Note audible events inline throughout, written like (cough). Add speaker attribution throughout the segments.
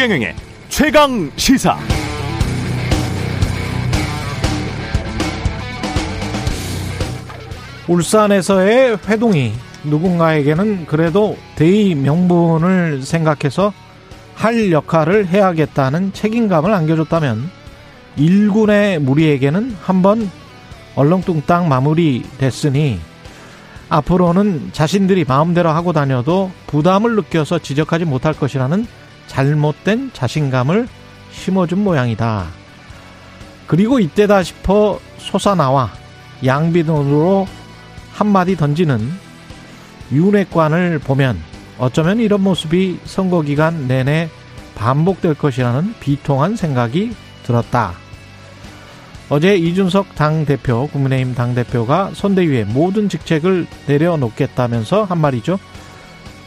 Speaker 1: 최경영의 최강 시사.
Speaker 2: 울산에서의 회동이 누군가에게는 그래도 대의 명분을 생각해서 할 역할을 해야겠다는 책임감을 안겨줬다면 일군의 무리에게는 한번 얼렁뚱땅 마무리됐으니 앞으로는 자신들이 마음대로 하고 다녀도 부담을 느껴서 지적하지 못할 것이라는 잘못된 자신감을 심어준 모양이다. 그리고 이때다 싶어 솟아나와 양비돈으로 한마디 던지는 윤회관을 보면 어쩌면 이런 모습이 선거 기간 내내 반복될 것이라는 비통한 생각이 들었다. 어제 이준석 당대표, 국민의힘 당대표가 선대위에 모든 직책을 내려놓겠다면서 한 말이죠.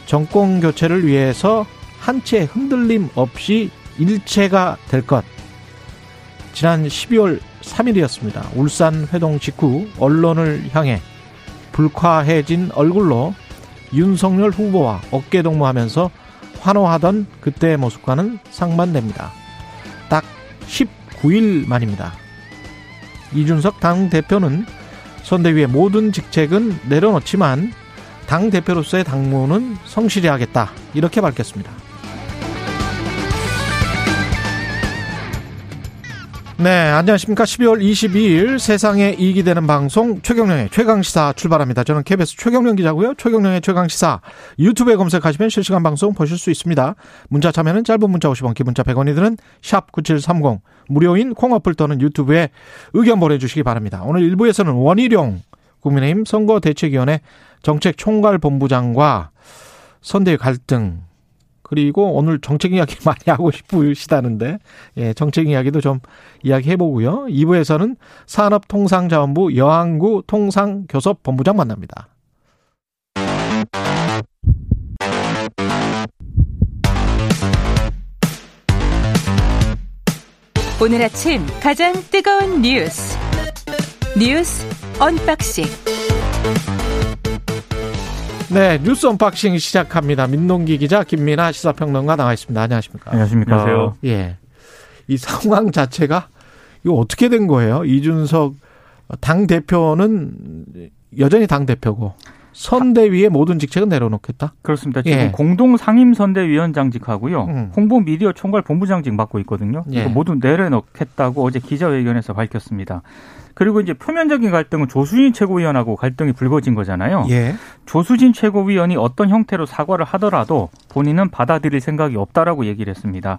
Speaker 2: 정권 교체를 위해서 한 채 흔들림 없이 일체가 될 것. 지난 12월 3일이었습니다. 울산 회동 직후 언론을 향해 불쾌해진 얼굴로 윤석열 후보와 어깨 동무하면서 환호하던 그때의 모습과는 상반됩니다. 딱 19일 만입니다. 이준석 당 대표는 선대위의 모든 직책은 내려놓지만 당 대표로서의 당무는 성실히 하겠다 이렇게 밝혔습니다. 네, 안녕하십니까. 12월 22일 세상에 이익이 되는 방송 최경령의 최강시사 출발합니다. 저는 KBS 최경령 기자고요. 최경령의 최강시사 유튜브에 검색하시면 실시간 방송 보실 수 있습니다. 문자 참여는 짧은 문자 50원, 기본자 100원이 드는 샵 9730 무료인 콩어플 또는 유튜브에 의견 보내주시기 바랍니다. 오늘 1부에서는 원희룡 국민의힘 선거대책위원회 정책총괄본부장과 선대위 갈등 그리고 오늘 정책 이야기 (laughs) 많이 하고 싶으시다는데, 예, 정책 이야기도 좀 이야기 해 보고요. 2부에서는 산업통상자원부 여항구 통상교섭본부장 만납니다.
Speaker 3: 오늘 아침 가장 뜨거운 뉴스. 뉴스 unboxing.
Speaker 2: 네, 뉴스 unboxing 시작합니다. 민동기 기자, 김민아 시사평론가 나와 있습니다. 안녕하십니까?
Speaker 4: 안녕하십니까?
Speaker 5: 안녕하세요.
Speaker 2: 예. 이 상황 자체가 이거 어떻게 된 거예요? 이준석 당 대표는 여전히 당 대표고 선대위의 모든 직책은 내려놓겠다.
Speaker 4: 그렇습니다. 지금
Speaker 2: 예.
Speaker 4: 공동 상임 선대위원장직하고요.
Speaker 2: 음.
Speaker 4: 홍보 미디어 총괄 본부장직 맡고 있거든요.
Speaker 2: 예.
Speaker 4: 모두 내려놓겠다고 어제 기자회견에서 밝혔습니다. 그리고 이제 표면적인 갈등은 조수진 최고위원하고 갈등이 불거진 거잖아요.
Speaker 2: 예.
Speaker 4: 조수진 최고위원이 어떤 형태로 사과를 하더라도 본인은 받아들일 생각이 없다라고 얘기를 했습니다.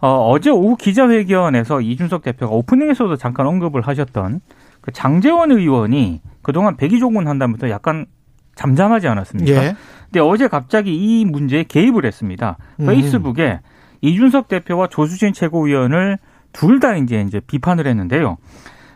Speaker 4: 어, 어제 오후 기자회견에서 이준석 대표가 오프닝에서도 잠깐 언급을 하셨던 그 장재원 의원이 그동안 백의종군 한다면서 약간 잠잠하지 않았습니까?
Speaker 2: 예.
Speaker 4: 근데 어제 갑자기 이 문제에 개입을 했습니다.
Speaker 2: 음.
Speaker 4: 페이스북에 이준석 대표와 조수진 최고위원을 둘 다 이제 이제 비판을 했는데요.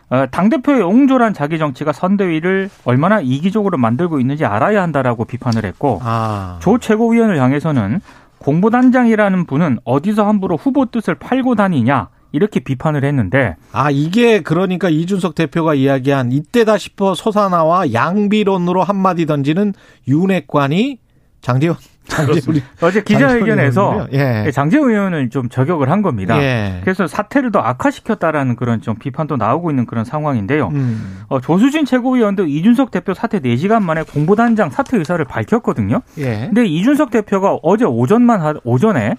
Speaker 4: 어, 당대표의 옹졸한 자기 정치가 선대위를 얼마나 이기적으로 만들고 있는지 알아야 한다라고 비판을 했고
Speaker 2: 아.
Speaker 4: 조 최고위원을 향해서는 공보단장이라는 분은 어디서 함부로 후보 뜻을 팔고 다니냐 이렇게 비판을 했는데
Speaker 2: 아, 이게 그러니까 이준석 대표가 이야기한 이때다 싶어 솟아나와 양비론으로 한마디 던지는 윤핵관이 장재원, 장재훈이.
Speaker 4: 어제 기자회견에서
Speaker 2: 예.
Speaker 4: 장재원 의원을 좀 저격을 한 겁니다.
Speaker 2: 예.
Speaker 4: 그래서 사태를 더 악화시켰다라는 그런 좀 비판도 나오고 있는 그런 상황인데요.
Speaker 2: 음.
Speaker 4: 어, 조수진 최고위원도 이준석 대표 사퇴 4시간 만에 공보단장 사퇴 의사를 밝혔거든요.
Speaker 2: 예.
Speaker 4: 근데 이준석 대표가 어제 오전만 하, 오전에 이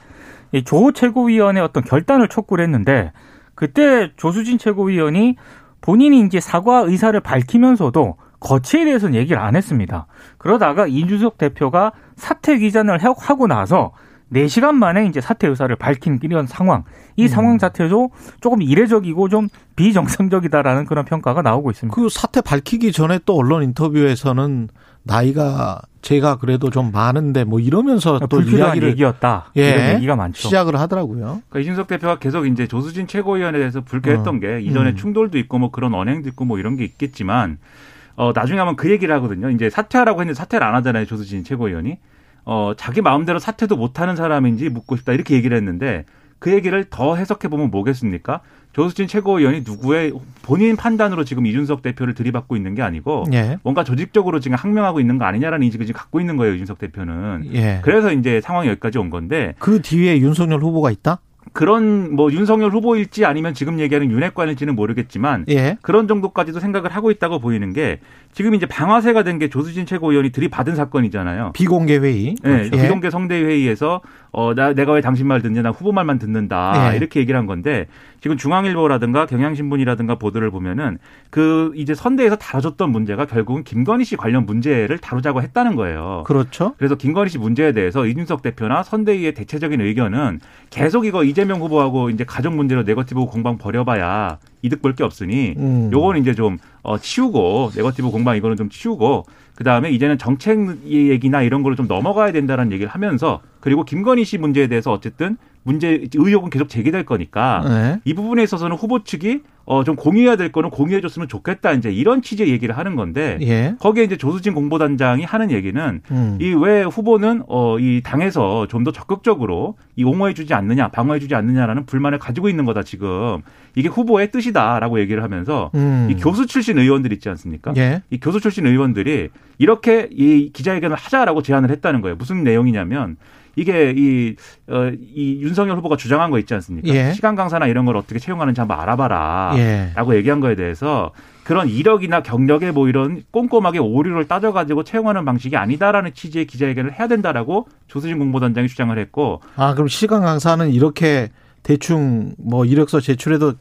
Speaker 4: 조 최고위원의 어떤 결단을 촉구를 했는데 그때 조수진 최고위원이 본인이 이제 사과 의사를 밝히면서도 거치에 대해서는 얘기를 안 했습니다. 그러다가 이준석 대표가 사퇴 기자를 하고 나서 4시간 만에 이제 사퇴 의사를 밝힌 이런 상황. 이
Speaker 2: 음.
Speaker 4: 상황 자체도 조금 이례적이고 좀 비정상적이다라는 그런 평가가 나오고 있습니다.
Speaker 2: 그 사태 밝히기 전에 또 언론 인터뷰에서는 나이가 제가 그래도 좀 많은데 뭐 이러면서 또
Speaker 4: 불필요한
Speaker 2: 이야기를
Speaker 4: 얘기였다.
Speaker 2: 예.
Speaker 4: 이런 얘기가 많죠.
Speaker 2: 시작을 하더라고요.
Speaker 5: 그러니까 이준석 대표가 계속 이제 조수진 최고위원에 대해서 불쾌했던
Speaker 2: 어.
Speaker 5: 게 이전에
Speaker 2: 음.
Speaker 5: 충돌도 있고 뭐 그런 언행도 있고 뭐 이런 게 있겠지만 어 나중에 하면 그 얘기를 하거든요. 이제 사퇴하라고 했는데 사퇴를 안 하잖아요. 조수진 최고위원이. 어 자기 마음대로 사퇴도 못 하는 사람인지 묻고 싶다 이렇게 얘기를 했는데 그 얘기를 더 해석해 보면 뭐겠습니까? 조수진 최고위원이 누구의 본인 판단으로 지금 이준석 대표를 들이받고 있는 게 아니고
Speaker 2: 예.
Speaker 5: 뭔가 조직적으로 지금 항명하고 있는 거 아니냐라는 인식을 지금 갖고 있는 거예요 이준석 대표는.
Speaker 2: 예.
Speaker 5: 그래서 이제 상황이 여기까지 온 건데
Speaker 2: 그 뒤에 윤석열 후보가 있다?
Speaker 5: 그런 뭐 윤석열 후보일지 아니면 지금 얘기하는 윤핵관일지는 모르겠지만
Speaker 2: 예.
Speaker 5: 그런 정도까지도 생각을 하고 있다고 보이는 게 지금 이제 방아쇠가 된 게 조수진 최고위원이 들이받은 사건이잖아요.
Speaker 2: 비공개 회의.
Speaker 5: 네,
Speaker 2: 예.
Speaker 5: 비공개 성대 회의에서 어, 나, 내가 왜 당신 말 듣냐, 나 후보 말만 듣는다.
Speaker 2: 예.
Speaker 5: 이렇게 얘기를 한 건데, 지금 중앙일보라든가 경향신문이라든가 보도를 보면은, 그, 이제 선대에서 다뤄졌던 문제가 결국은 김건희 씨 관련 문제를 다루자고 했다는 거예요.
Speaker 2: 그렇죠.
Speaker 5: 그래서 김건희 씨 문제에 대해서 이준석 대표나 선대위의 대체적인 의견은 계속 이거 이재명 후보하고 이제 가족 문제로 네거티브 공방 벌여봐야 이득 볼 게 없으니
Speaker 2: 음.
Speaker 5: 요거는 이제 좀 어, 치우고 네거티브 공방 이거는 좀 치우고 그 다음에 이제는 정책 얘기나 이런 걸로 좀 넘어가야 된다는 얘기를 하면서 그리고 김건희 씨 문제에 대해서 어쨌든 문제 의혹은 계속 제기될 거니까
Speaker 2: 네.
Speaker 5: 이 부분에 있어서는 후보 측이 어 좀 공유해야 될 거는 공유해줬으면 좋겠다 이제 이런 취지의 얘기를 하는 건데
Speaker 2: 예.
Speaker 5: 거기에 이제 조수진 공보단장이 하는 얘기는
Speaker 2: 음.
Speaker 5: 이왜 후보는 어 이 당에서 좀 더 적극적으로 이 옹호해주지 않느냐 방어해주지 않느냐라는 불만을 가지고 있는 거다 지금 이게 후보의 뜻이다라고 얘기를 하면서
Speaker 2: 음.
Speaker 5: 이 교수 출신 의원들 있지 않습니까?
Speaker 2: 예.
Speaker 5: 이 교수 출신 의원들이 이렇게 이 기자회견을 하자라고 제안을 했다는 거예요. 무슨 내용이냐면 이게 이, 어, 이 윤석열 후보가 주장한 거 있지 않습니까?
Speaker 2: 예.
Speaker 5: 시간 강사나 이런 걸 어떻게 채용하는지 한번 알아봐라.
Speaker 2: 예.
Speaker 5: 라고 얘기한 거에 대해서 그런 이력이나 경력에 뭐 이런 꼼꼼하게 오류를 따져가지고 채용하는 방식이 아니다라는 취지의 기자회견을 해야 된다라고 조수진 공보단장이 주장을 했고
Speaker 2: 아, 그럼 시간 강사는 이렇게 대충 뭐 이력서 제출해도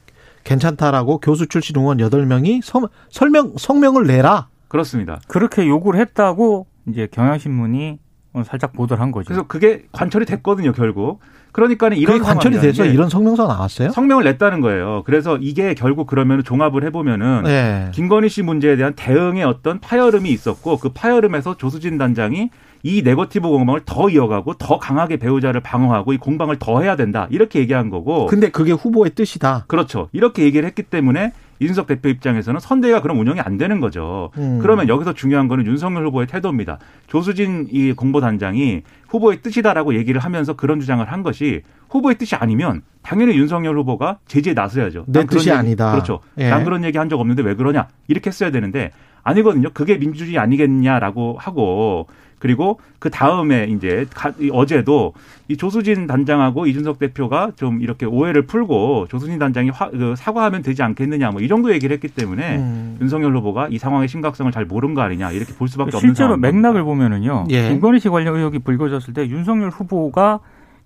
Speaker 2: 괜찮다라고 교수 출신 의원 8명이 설명, 성명을 내라.
Speaker 5: 그렇습니다.
Speaker 4: 그렇게 요구를 했다고 이제 경향신문이 살짝 보도를 한 거죠.
Speaker 5: 그래서 그게 관철이 됐거든요, 결국. 그러니까는 이런
Speaker 2: 그게 관철이 돼서
Speaker 5: 게
Speaker 2: 이런 성명서 나왔어요?
Speaker 5: 성명을 냈다는 거예요. 그래서 이게 결국 그러면 종합을 해보면은
Speaker 2: 네.
Speaker 5: 김건희 씨 문제에 대한 대응의 어떤 파열음이 있었고 그 파열음에서 조수진 단장이 이 네거티브 공방을 더 이어가고 더 강하게 배우자를 방어하고 이 공방을 더 해야 된다 이렇게 얘기한 거고
Speaker 2: 근데 그게 후보의 뜻이다.
Speaker 5: 그렇죠 이렇게 얘기를 했기 때문에 이준석 대표 입장에서는 선대위가 그럼 운영이 안 되는 거죠.
Speaker 2: 음.
Speaker 5: 그러면 여기서 중요한 거는 윤석열 후보의 태도입니다. 조수진 이 공보단장이 후보의 뜻이다라고 얘기를 하면서 그런 주장을 한 것이 후보의 뜻이 아니면 당연히 윤석열 후보가 제지에 나서야죠.
Speaker 2: 내 뜻이
Speaker 5: 얘기-
Speaker 2: 아니다.
Speaker 5: 그렇죠.
Speaker 2: 예.
Speaker 5: 난 그런 얘기 한 적 없는데 왜 그러냐 이렇게 했어야 되는데 아니거든요. 그게 민주주의 아니겠냐라고 하고 그리고 그 다음에 이제 어제도 이 조수진 단장하고 이준석 대표가 좀 이렇게 오해를 풀고 조수진 단장이 화- 그 사과하면 되지 않겠느냐 뭐 이 정도 얘기를 했기 때문에
Speaker 2: 음.
Speaker 5: 윤석열 후보가 이 상황의 심각성을 잘 모른 거 아니냐 이렇게 볼 수밖에 없는
Speaker 4: 실제로
Speaker 5: 상황입니다.
Speaker 4: 맥락을 보면은요.
Speaker 2: 예.
Speaker 4: 김건희 씨 관련 의혹이 불거졌을 때 윤석열 후보가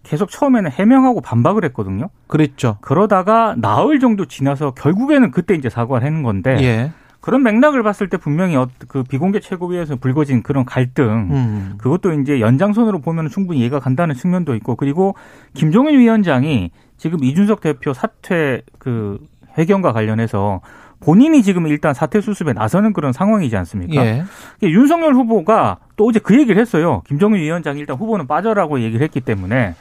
Speaker 4: 계속 처음에는 해명하고 반박을 했거든요.
Speaker 2: 그랬죠.
Speaker 4: 그러다가 나흘 정도 지나서 결국에는 그때 이제 사과를 하는 건데
Speaker 2: 예.
Speaker 4: 그런 맥락을 봤을 때 분명히 어- 그 비공개 최고위에서 불거진 그런 갈등
Speaker 2: 음.
Speaker 4: 그것도 이제 연장선으로 보면 충분히 이해가 간다는 측면도 있고 그리고 김종인 위원장이 지금 이준석 대표 사퇴 그 회견과 관련해서 본인이 지금 일단 사퇴 수습에 나서는 그런 상황이지 않습니까?
Speaker 2: 예.
Speaker 4: 윤석열 후보가 또 어제 그 얘기를 했어요. 김종인 위원장이 일단 후보는 빠져라고 얘기를 했기 때문에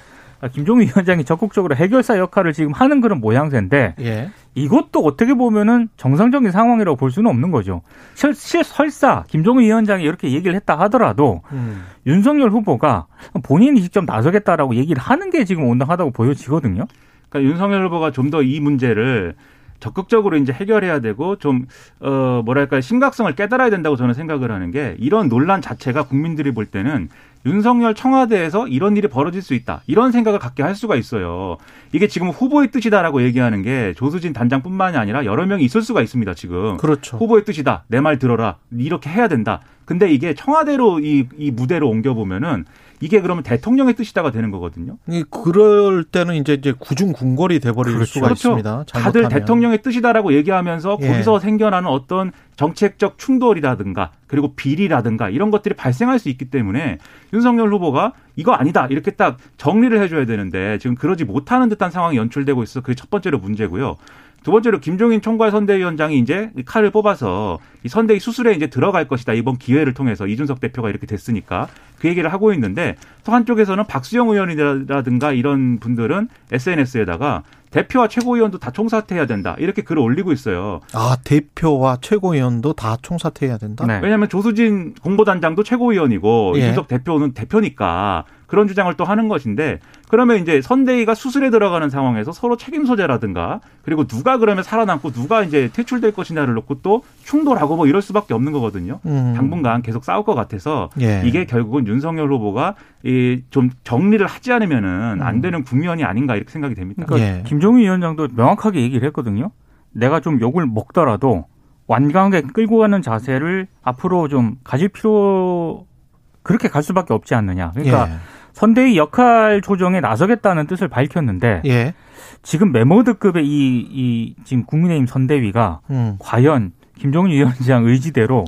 Speaker 4: 김종인 위원장이 적극적으로 해결사 역할을 지금 하는 그런 모양새인데
Speaker 2: 예.
Speaker 4: 이것도 어떻게 보면은 정상적인 상황이라고 볼 수는 없는 거죠. 실, 실 설사 김종인 위원장이 이렇게 얘기를 했다 하더라도
Speaker 2: 음.
Speaker 4: 윤석열 후보가 본인이 직접 나서겠다라고 얘기를 하는 게 지금 온당하다고 보여지거든요.
Speaker 5: 그러니까 윤석열 후보가 좀 더 이 문제를 적극적으로 이제 해결해야 되고 좀 어 뭐랄까 심각성을 깨달아야 된다고 저는 생각을 하는 게 이런 논란 자체가 국민들이 볼 때는 윤석열 청와대에서 이런 일이 벌어질 수 있다 이런 생각을 갖게 할 수가 있어요. 이게 지금 후보의 뜻이다라고 얘기하는 게 조수진 단장뿐만이 아니라 여러 명이 있을 수가 있습니다. 지금
Speaker 2: 그렇죠.
Speaker 5: 후보의 뜻이다 내 말 들어라 이렇게 해야 된다. 근데 이게 청와대로 이, 이 무대로 옮겨 보면은 이게 그러면 대통령의 뜻이다가 되는 거거든요.
Speaker 2: 이 그럴 때는 이제 이제 구중 궁궐이 돼버릴
Speaker 4: 그렇죠.
Speaker 2: 수가
Speaker 5: 그렇죠.
Speaker 2: 있습니다.
Speaker 5: 다들
Speaker 2: 잘못하면.
Speaker 5: 대통령의 뜻이다라고 얘기하면서
Speaker 2: 예.
Speaker 5: 거기서 생겨나는 어떤 정책적 충돌이라든가 그리고 비리라든가 이런 것들이 발생할 수 있기 때문에 윤석열 후보가 이거 아니다 이렇게 딱 정리를 해줘야 되는데 지금 그러지 못하는 듯한 상황이 연출되고 있어 그게 첫 번째로 문제고요. 두 번째로 김종인 총괄 선대위원장이 이제 이 칼을 뽑아서 이 선대위 수술에 이제 들어갈 것이다 이번 기회를 통해서 이준석 대표가 이렇게 됐으니까 그 얘기를 하고 있는데 또 한쪽에서는 박수영 의원이라든가 이런 분들은 SNS에다가 대표와 최고위원도 다 총사퇴해야 된다 이렇게 글을 올리고 있어요.
Speaker 2: 아 대표와 최고위원도 다 총사퇴해야 된다.
Speaker 4: 네.
Speaker 5: 왜냐하면 조수진 공보단장도 최고위원이고
Speaker 2: 예.
Speaker 5: 이준석 대표는 대표니까 그런 주장을 또 하는 것인데 그러면 이제 선대위가 수술에 들어가는 상황에서 서로 책임 소재라든가 그리고 누가 그러면 살아남고 누가 이제 퇴출될 것이냐를 놓고 또 충돌하고 뭐 이럴 수밖에 없는 거거든요.
Speaker 2: 음.
Speaker 5: 당분간 계속 싸울 것 같아서
Speaker 2: 예.
Speaker 5: 이게 결국은 윤석열 후보가 이 좀 정리를 하지 않으면은 안 되는 국면이 아닌가 이렇게 생각이 됩니다.
Speaker 4: 그러니까
Speaker 2: 예.
Speaker 4: 김종인 위원장도 명확하게 얘기를 했거든요. 내가 좀 욕을 먹더라도 완강하게 끌고 가는 자세를 앞으로 좀 가질 필요 그렇게 갈 수밖에 없지 않느냐. 그러니까 선대위 역할 조정에 나서겠다는 뜻을 밝혔는데
Speaker 2: 예. 예.
Speaker 4: 지금 메모드급의 이, 이 지금 국민의힘 선대위가
Speaker 2: 음.
Speaker 4: 과연 김종인 위원장 의지대로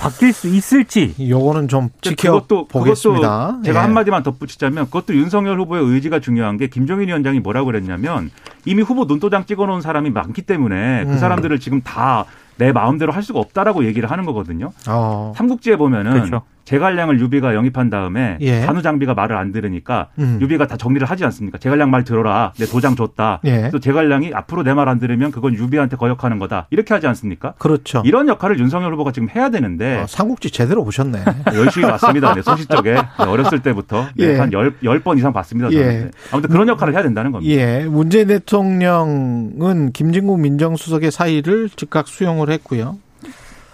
Speaker 4: 바뀔 수 있을지
Speaker 2: 요거는 좀 지켜
Speaker 5: 그것도
Speaker 2: 보겠습니다.
Speaker 5: 그것도 제가
Speaker 2: 예.
Speaker 5: 한마디만 덧붙이자면 그것도 윤석열 후보의 의지가 중요한 게 김종인 위원장이 뭐라고 그랬냐면 이미 후보 눈도장 찍어놓은 사람이 많기 때문에
Speaker 2: 음.
Speaker 5: 그 사람들을 지금 다 내 마음대로 할 수가 없다라고 얘기를 하는 거거든요.
Speaker 2: 어.
Speaker 5: 삼국지에 보면은
Speaker 4: 그렇죠.
Speaker 5: 제갈량을 유비가 영입한 다음에
Speaker 2: 예.
Speaker 5: 한우 장비가 말을 안 들으니까
Speaker 2: 음.
Speaker 5: 유비가 다 정리를 하지 않습니까? 제갈량 말 들어라. 내 도장 줬다.
Speaker 2: 예.
Speaker 5: 또 제갈량이 앞으로 내 말 안 들으면 그건 유비한테 거역하는 거다. 이렇게 하지 않습니까?
Speaker 2: 그렇죠.
Speaker 5: 이런 역할을 윤석열 후보가 지금 해야 되는데
Speaker 2: 어, 삼국지 제대로 보셨네. (laughs)
Speaker 5: 열심히 봤습니다. 네, 소시적에 네, 어렸을 때부터 네,
Speaker 2: 예.
Speaker 5: 한열 열 번 이상 봤습니다.
Speaker 2: 예.
Speaker 5: 네. 아무튼 그런 역할을 해야 된다는 겁니다.
Speaker 2: 예. 문재인 대통령은 김진국 민정수석의 사의를 즉각 수용을 했고요.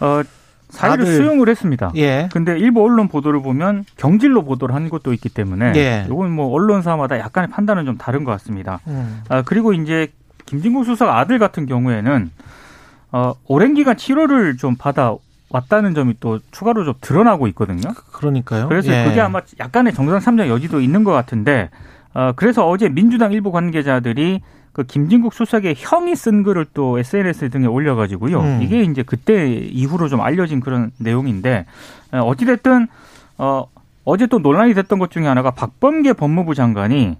Speaker 4: 어, 사의를 수용을 했습니다.
Speaker 2: 예.
Speaker 4: 근데 일부 언론 보도를 보면 경질로 보도를 한 것도 있기 때문에
Speaker 2: 예.
Speaker 4: 이건 뭐 언론사마다 약간의 판단은 좀 다른 것 같습니다.
Speaker 2: 음.
Speaker 4: 아, 그리고 이제 김진국 수석 아들 같은 경우에는 어, 오랜 기간 치료를 좀 받아 왔다는 점이 또 추가로 좀 드러나고 있거든요.
Speaker 2: 그러니까요.
Speaker 4: 그래서
Speaker 2: 예.
Speaker 4: 그게 아마 약간의 정상 참작 여지도 있는 것 같은데 어, 그래서 어제 민주당 일부 관계자들이 그 김진국 수석의 형이 쓴 글을 또 SNS 등에 올려가지고요.
Speaker 2: 음.
Speaker 4: 이게 이제 그때 이후로 좀 알려진 그런 내용인데 어, 어찌됐든 어, 어제 또 논란이 됐던 것 중에 하나가 박범계 법무부 장관이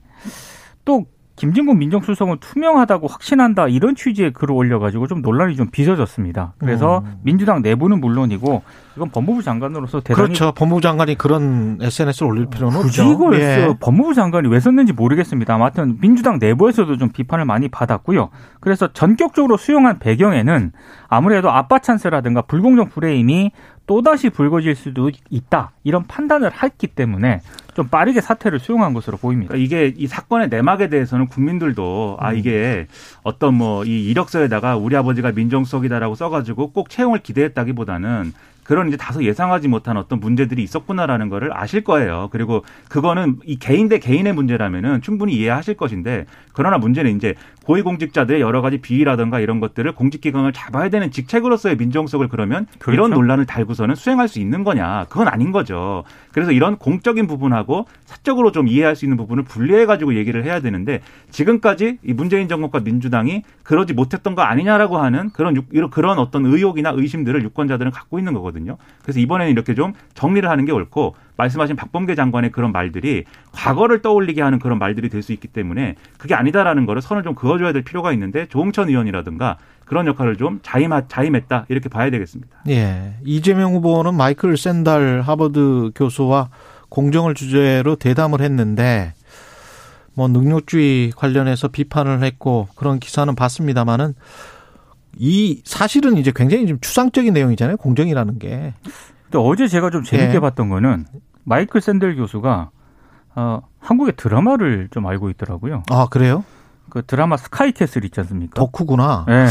Speaker 4: 또 김진국 민정수석은 투명하다고 확신한다 이런 취지의 글을 올려가지고 좀 논란이 좀 빚어졌습니다. 그래서
Speaker 2: 음.
Speaker 4: 민주당 내부는 물론이고 이건 법무부 장관으로서 대단히
Speaker 2: 그렇죠. 법무부 장관이 그런 SNS를 올릴 필요는
Speaker 4: 굳이
Speaker 2: 없죠.
Speaker 4: 이걸
Speaker 2: 예.
Speaker 4: 써 법무부 장관이 왜 썼는지 모르겠습니다. 아무튼 민주당 내부에서도 좀 비판을 많이 받았고요. 그래서 전격적으로 수용한 배경에는 아무래도 아빠 찬스라든가 불공정 프레임이 또다시 불거질 수도 있다. 이런 판단을 했기 때문에 좀 빠르게 사태를 수용한 것으로 보입니다.
Speaker 5: 그러니까 이게 이 사건의 내막에 대해서는 국민들도 아 이게 어떤 뭐 이 이력서에다가 우리 아버지가 민정수석이다라고 써가지고 꼭 채용을 기대했다기보다는 그런 이제 다소 예상하지 못한 어떤 문제들이 있었구나라는 거를 아실 거예요. 그리고 그거는 이 개인 대 개인의 문제라면은 충분히 이해하실 것인데 그러나 문제는 이제 고위공직자들의 여러 가지 비위라든가 이런 것들을 공직기강을 잡아야 되는 직책으로서의 민정수석을 그러면
Speaker 4: 그렇죠.
Speaker 5: 이런 논란을 달고서는 수행할 수 있는 거냐? 그건 아닌 거죠. 그래서 이런 공적인 부분하고 사적으로 좀 이해할 수 있는 부분을 분리해 가지고 얘기를 해야 되는데 지금까지 이 문재인 정권과 민주당이 그러지 못했던 거 아니냐라고 하는 그런 유- 그런 어떤 의혹이나 의심들을 유권자들은 갖고 있는 거거든요. 그래서 이번에는 이렇게 좀 정리를 하는 게 옳고 말씀하신 박범계 장관의 그런 말들이 과거를 떠올리게 하는 그런 말들이 될 수 있기 때문에 그게 아니다라는 거를 선을 좀 그어줘야 될 필요가 있는데 조홍천 의원이라든가 그런 역할을 좀 자임, 자임했다 이렇게 봐야 되겠습니다.
Speaker 2: 예. 이재명 후보는 마이클 샌달 하버드 교수와 공정을 주제로 대담을 했는데 뭐 능력주의 관련해서 비판을 했고 그런 기사는 봤습니다마는 이 사실은 이제 굉장히 좀 추상적인 내용이잖아요. 공정이라는 게.
Speaker 4: 근데 어제 제가 좀 재밌게
Speaker 2: 예.
Speaker 4: 봤던 거는 마이클 샌델 교수가 어, 한국의 드라마를 좀 알고 있더라고요.
Speaker 2: 아, 그래요?
Speaker 4: 그 드라마 스카이캐슬 있지 않습니까?
Speaker 2: 덕후구나.
Speaker 4: 예.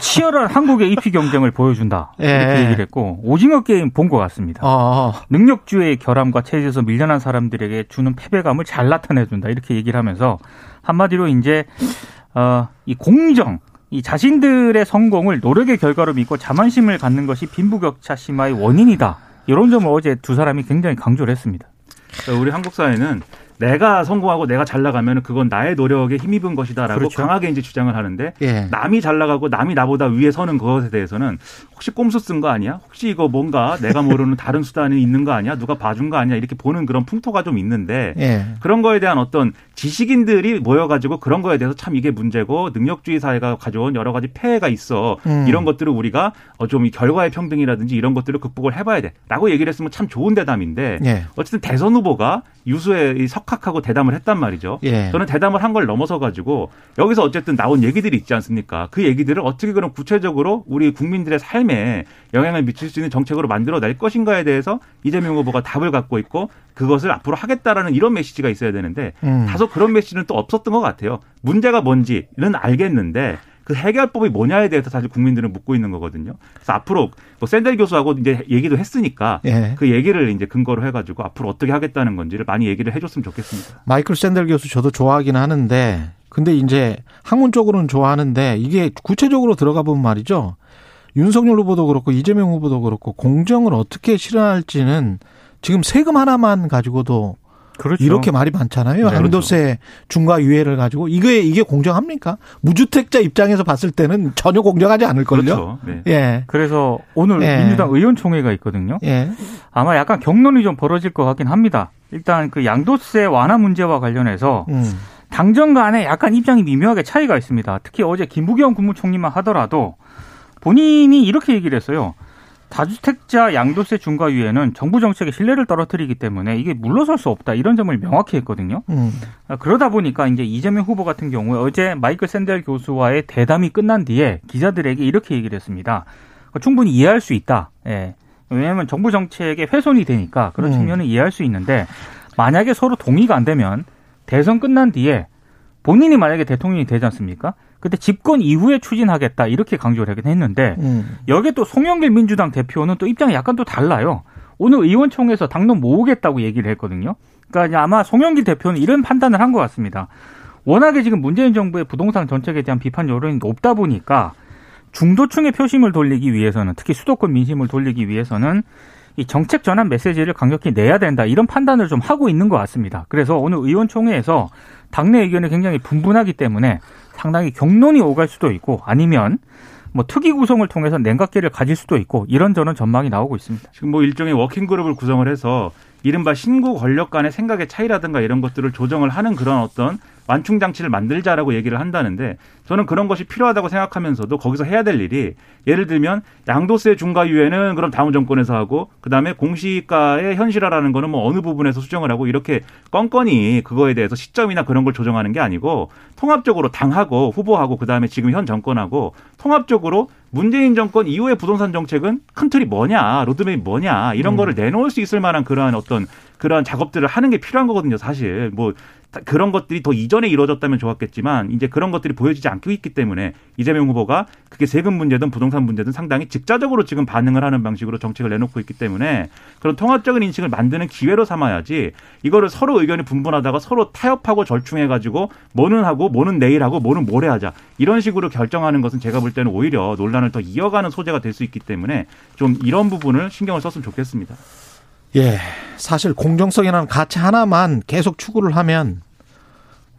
Speaker 4: 치열한 한국의 입시 경쟁을 보여준다.
Speaker 2: 예.
Speaker 4: 이렇게 얘기를 했고 오징어 게임 본 것 같습니다.
Speaker 2: 아,
Speaker 4: 능력주의 결함과 체제에서 밀려난 사람들에게 주는 패배감을 잘 나타내준다. 이렇게 얘기를 하면서 한마디로 이제 어, 이 공정, 이 자신들의 성공을 노력의 결과로 믿고 자만심을 갖는 것이 빈부격차 심화의 원인이다. 이런 점을 어제 두 사람이 굉장히 강조를 했습니다.
Speaker 5: 우리 한국 사회는 내가 성공하고 내가 잘 나가면 그건 나의 노력에 힘입은 것이다라고
Speaker 4: 그렇죠.
Speaker 5: 강하게 이제 주장을 하는데
Speaker 2: 예.
Speaker 5: 남이 잘 나가고 남이 나보다 위에 서는 그것에 대해서는 혹시 꼼수 쓴 거 아니야? 혹시 이거 뭔가 내가 모르는 다른 수단이 있는 거 아니야? 누가 봐준 거 아니야? 이렇게 보는 그런 풍토가 좀 있는데
Speaker 2: 예.
Speaker 5: 그런 거에 대한 어떤 지식인들이 모여가지고 그런 거에 대해서 참 이게 문제고 능력주의 사회가 가져온 여러 가지 폐해가 있어
Speaker 2: 음.
Speaker 5: 이런 것들을 우리가 어좀이 결과의 평등이라든지 이런 것들을 극복을 해봐야 돼라고 얘기를 했으면 참 좋은 대담인데
Speaker 2: 예.
Speaker 5: 어쨌든 대선 후보가 유수의 이 석, 혁학하고 대담을 했단 말이죠.
Speaker 2: 예.
Speaker 5: 저는 대담을 한 걸 넘어서 가지고 여기서 어쨌든 나온 얘기들이 있지 않습니까? 그 얘기들을 어떻게 그럼 구체적으로 우리 국민들의 삶에 영향을 미칠 수 있는 정책으로 만들어낼 것인가에 대해서 이재명 후보가 답을 갖고 있고 그것을 앞으로 하겠다라는 이런 메시지가 있어야 되는데
Speaker 2: 음.
Speaker 5: 다소 그런 메시지는 또 없었던 것 같아요. 문제가 뭔지는 알겠는데 그 해결법이 뭐냐에 대해서 사실 국민들은 묻고 있는 거거든요. 그래서 앞으로 뭐 샌델 교수하고 이제 얘기도 했으니까
Speaker 2: 예.
Speaker 5: 그 얘기를 이제 근거로 해가지고 앞으로 어떻게 하겠다는 건지를 많이 얘기를 해줬으면 좋겠습니다.
Speaker 2: 마이클 샌델 교수 저도 좋아하긴 하는데 근데 이제 학문 쪽으로는 좋아하는데 이게 구체적으로 들어가 보면 말이죠. 윤석열 후보도 그렇고 이재명 후보도 그렇고 공정을 어떻게 실현할지는 지금 세금 하나만 가지고도
Speaker 4: 그렇죠.
Speaker 2: 이렇게 말이 많잖아요.
Speaker 5: 네,
Speaker 2: 양도세 중과 유예를 가지고 이게 이게 공정합니까? 무주택자 입장에서 봤을 때는 전혀 공정하지 않을 걸요.
Speaker 5: 그렇죠. 네.
Speaker 2: 예.
Speaker 4: 그래서 오늘
Speaker 2: 예.
Speaker 4: 민주당 의원총회가 있거든요.
Speaker 2: 예.
Speaker 4: 아마 약간 경론이 좀 벌어질 것 같긴 합니다. 일단 그 양도세 완화 문제와 관련해서
Speaker 2: 음.
Speaker 4: 당정 간에 약간 입장이 미묘하게 차이가 있습니다. 특히 어제 김부겸 국무총리만 하더라도 본인이 이렇게 얘기를 했어요. 다주택자 양도세 중과 유예는 정부 정책의 신뢰를 떨어뜨리기 때문에 이게 물러설 수 없다 이런 점을 명확히 했거든요.
Speaker 2: 음.
Speaker 4: 아, 그러다 보니까 이제 이재명 후보 같은 경우에 어제 마이클 샌델 교수와의 대담이 끝난 뒤에 기자들에게 이렇게 얘기를 했습니다. 충분히 이해할 수 있다. 예. 왜냐하면 정부 정책에 훼손이 되니까 그런
Speaker 2: 음.
Speaker 4: 측면은 이해할 수 있는데 만약에 서로 동의가 안 되면 대선 끝난 뒤에 본인이 만약에 대통령이 되지 않습니까? 그때 집권 이후에 추진하겠다 이렇게 강조를 하긴 했는데
Speaker 2: 음.
Speaker 4: 여기에 또 송영길 민주당 대표는 또 입장이 약간 또 달라요. 오늘 의원총회에서 당론 모으겠다고 얘기를 했거든요. 그러니까 아마 송영길 대표는 이런 판단을 한 것 같습니다. 워낙에 지금 문재인 정부의 부동산 정책에 대한 비판 여론이 높다 보니까 중도층의 표심을 돌리기 위해서는 특히 수도권 민심을 돌리기 위해서는 이 정책 전환 메시지를 강력히 내야 된다 이런 판단을 좀 하고 있는 것 같습니다. 그래서 오늘 의원총회에서 당내 의견이 굉장히 분분하기 때문에 상당히 경론이 오갈 수도 있고 아니면 뭐 특위 구성을 통해서 냉각기를 가질 수도 있고 이런저런 전망이 나오고 있습니다.
Speaker 5: 지금 뭐 일종의 워킹 그룹을 구성을 해서 이른바 신구 권력 간의 생각의 차이라든가 이런 것들을 조정을 하는 그런 어떤 완충 장치를 만들자라고 얘기를 한다는데 저는 그런 것이 필요하다고 생각하면서도 거기서 해야 될 일이 예를 들면 양도세 중과 유예는 그럼 다음 정권에서 하고 그다음에 공시가의 현실화라는 거는 뭐 어느 부분에서 수정을 하고 이렇게 껌껌이 그거에 대해서 시점이나 그런 걸 조정하는 게 아니고 통합적으로 당하고 후보하고 그다음에 지금 현 정권하고 통합적으로 문재인 정권 이후의 부동산 정책은 큰 틀이 뭐냐, 로드맵이 뭐냐 이런
Speaker 2: 음.
Speaker 5: 거를 내놓을 수 있을 만한 그러한 어떤 그러한 작업들을 하는 게 필요한 거거든요, 사실. 뭐 다- 그런 것들이 더 이전에 이루어졌다면 좋았겠지만 이제 그런 것들이 보여지지 않고 있기 때문에 이재명 후보가 그게 세금 문제든 부동산 문제든 상당히 직자적으로 지금 반응을 하는 방식으로 정책을 내놓고 있기 때문에 그런 통합적인 인식을 만드는 기회로 삼아야지 이거를 서로 의견이 분분하다가 서로 타협하고 절충해 가지고 뭐는 하고 뭐는 내일 하고 뭐는 모레 하자 이런 식으로 결정하는 것은 제가 볼 때는 오히려 논란을 더 이어가는 소재가 될 수 있기 때문에 좀 이런 부분을 신경을 썼으면 좋겠습니다.
Speaker 2: 예. 사실 공정성이라는 가치 하나만 계속 추구를 하면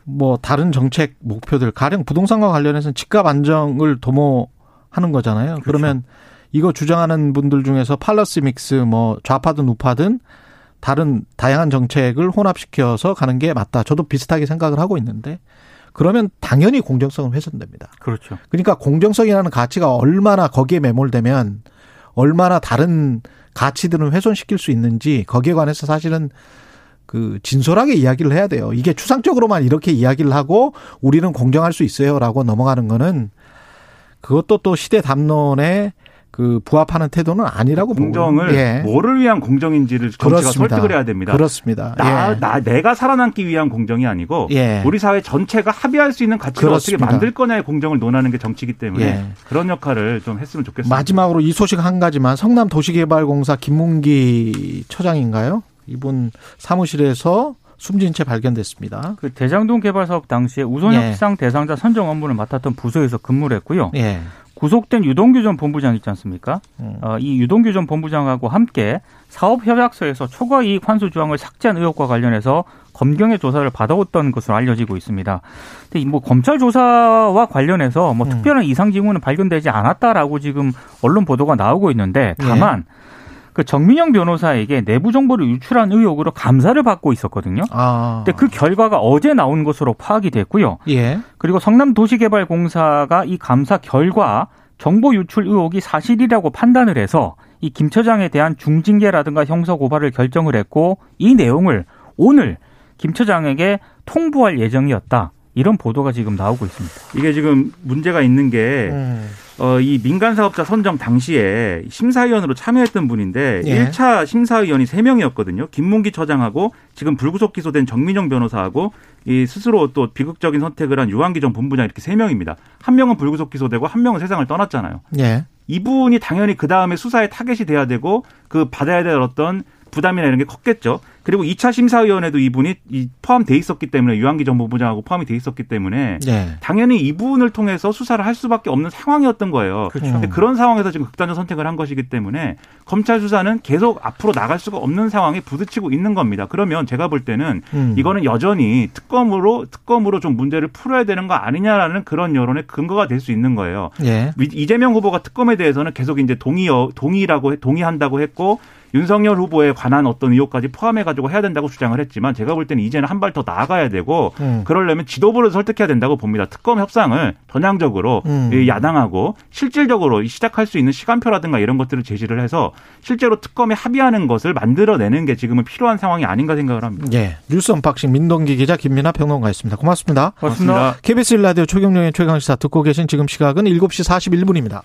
Speaker 2: 뭐 다른 정책 목표들 가령 부동산과 관련해서는 집값 안정을 도모하는 거잖아요. 그러면 이거 주장하는 분들 중에서 팔러스 믹스 뭐 좌파든 우파든 다른 다양한 정책을 혼합시켜서 가는 게 맞다. 저도 비슷하게 생각을 하고 있는데 그러면 당연히 공정성은 훼손됩니다.
Speaker 4: 그렇죠.
Speaker 2: 그러니까 공정성이라는 가치가 얼마나 거기에 매몰되면 얼마나 다른 가치들은 훼손시킬 수 있는지 거기에 관해서 사실은 그 진솔하게 이야기를 해야 돼요. 이게 추상적으로만 이렇게 이야기를 하고 우리는 공정할 수 있어요라고 넘어가는 거는 그것도 또 시대 담론에 그 부합하는 태도는 아니라고
Speaker 5: 공정을
Speaker 2: 보고. 예.
Speaker 5: 뭐를 위한 공정인지를 정치가
Speaker 2: 그렇습니다.
Speaker 5: 설득을 해야 됩니다.
Speaker 2: 그렇습니다.
Speaker 5: 나,
Speaker 2: 예.
Speaker 5: 나 내가 살아남기 위한 공정이 아니고
Speaker 2: 예.
Speaker 5: 우리 사회 전체가 합의할 수 있는 가치를
Speaker 2: 그렇습니다.
Speaker 5: 어떻게 만들 거냐의 공정을 논하는 게 정치이기 때문에
Speaker 2: 예.
Speaker 5: 그런 역할을 좀 했으면 좋겠습니다.
Speaker 2: 마지막으로 이 소식 한 가지만 성남 도시개발공사 김문기 처장인가요? 이분 사무실에서 숨진 채 발견됐습니다.
Speaker 4: 그 대장동 개발 사업 당시에 우선
Speaker 2: 예.
Speaker 4: 협상 대상자 선정 업무를 맡았던 부서에서 근무를 했고요.
Speaker 2: 예.
Speaker 4: 구속된 유동규 전 본부장 있지 않습니까?
Speaker 2: 음.
Speaker 4: 어, 이 유동규 전 본부장하고 함께 사업 협약서에서 초과 이익 환수 조항을 삭제한 의혹과 관련해서 검경의 조사를 받아왔던 것으로 알려지고 있습니다. 근데 이뭐 검찰 조사와 관련해서 뭐
Speaker 2: 음.
Speaker 4: 특별한 이상 징후는 발견되지 않았다라고 지금 언론 보도가 나오고 있는데 다만 그 정민영 변호사에게 내부 정보를 유출한 의혹으로 감사를 받고 있었거든요.
Speaker 2: 아.
Speaker 4: 근데 그 결과가 어제 나온 것으로 파악이 됐고요.
Speaker 2: 예.
Speaker 4: 그리고 성남도시개발공사가 이 감사 결과 정보 유출 의혹이 사실이라고 판단을 해서 이 김 처장에 대한 중징계라든가 형사 고발을 결정을 했고 이 내용을 오늘 김 처장에게 통보할 예정이었다. 이런 보도가 지금 나오고 있습니다.
Speaker 5: 이게 지금 문제가 있는 게
Speaker 2: 음.
Speaker 5: 어, 이 민간 사업자 선정 당시에 심사위원으로 참여했던 분인데
Speaker 2: 예.
Speaker 5: 일 1차 심사위원이 3명이었거든요. 김문기 처장하고 지금 불구속 기소된 정민영 변호사하고 이 스스로 또 비극적인 선택을 한 유한기 전 본부장 이렇게 3명입니다. 한 명은 불구속 기소되고 한 명은 세상을 떠났잖아요.
Speaker 2: 예.
Speaker 5: 이분이 당연히 그 다음에 수사에 타겟이 돼야 되고 그 받아야 될 어떤 부담이나 이런 게 컸겠죠. 그리고 2차 심사위원회도 이분이 이 포함돼 있었기 때문에 유한기 전 본부장하고 포함이 돼 있었기 때문에
Speaker 2: 예.
Speaker 5: 당연히 이분을 통해서 수사를 할 수밖에 없는 상황이었던 거예요.
Speaker 2: 그렇죠.
Speaker 5: 근데 그런 상황에서 지금 극단적 선택을 한 것이기 때문에 검찰 수사는 계속 앞으로 나갈 수가 없는 상황에 부딪히고 있는 겁니다. 그러면 제가 볼 때는
Speaker 2: 음.
Speaker 5: 이거는 여전히 특검으로 특검으로 좀 문제를 풀어야 되는 거 아니냐라는 그런 여론의 근거가 될 수 있는 거예요.
Speaker 2: 예.
Speaker 5: 이- 이재명 후보가 특검에 대해서는 계속 이제 동의 동의라고 해- 동의한다고 했고 윤석열 후보에 관한 어떤 의혹까지 포함해 가지고 해야 된다고 주장을 했지만 제가 볼 때는 이제는 한 발 더 나아가야 되고
Speaker 2: 음.
Speaker 5: 그러려면 지도부를 설득해야 된다고 봅니다. 특검 협상을 전향적으로
Speaker 2: 음.
Speaker 5: 이 야당하고 실질적으로 시작할 수 있는 시간표라든가 이런 것들을 제시를 해서 실제로 특검에 합의하는 것을 만들어내는 게 지금은 필요한 상황이 아닌가 생각을 합니다.
Speaker 2: 예. 뉴스 unboxing 민동기 기자 김민아 평론가였습니다. 고맙습니다.
Speaker 4: 고맙습니다.
Speaker 2: KBS 1라디오 최경영의 최강시사 듣고 계신 지금 시각은 7시 41분입니다.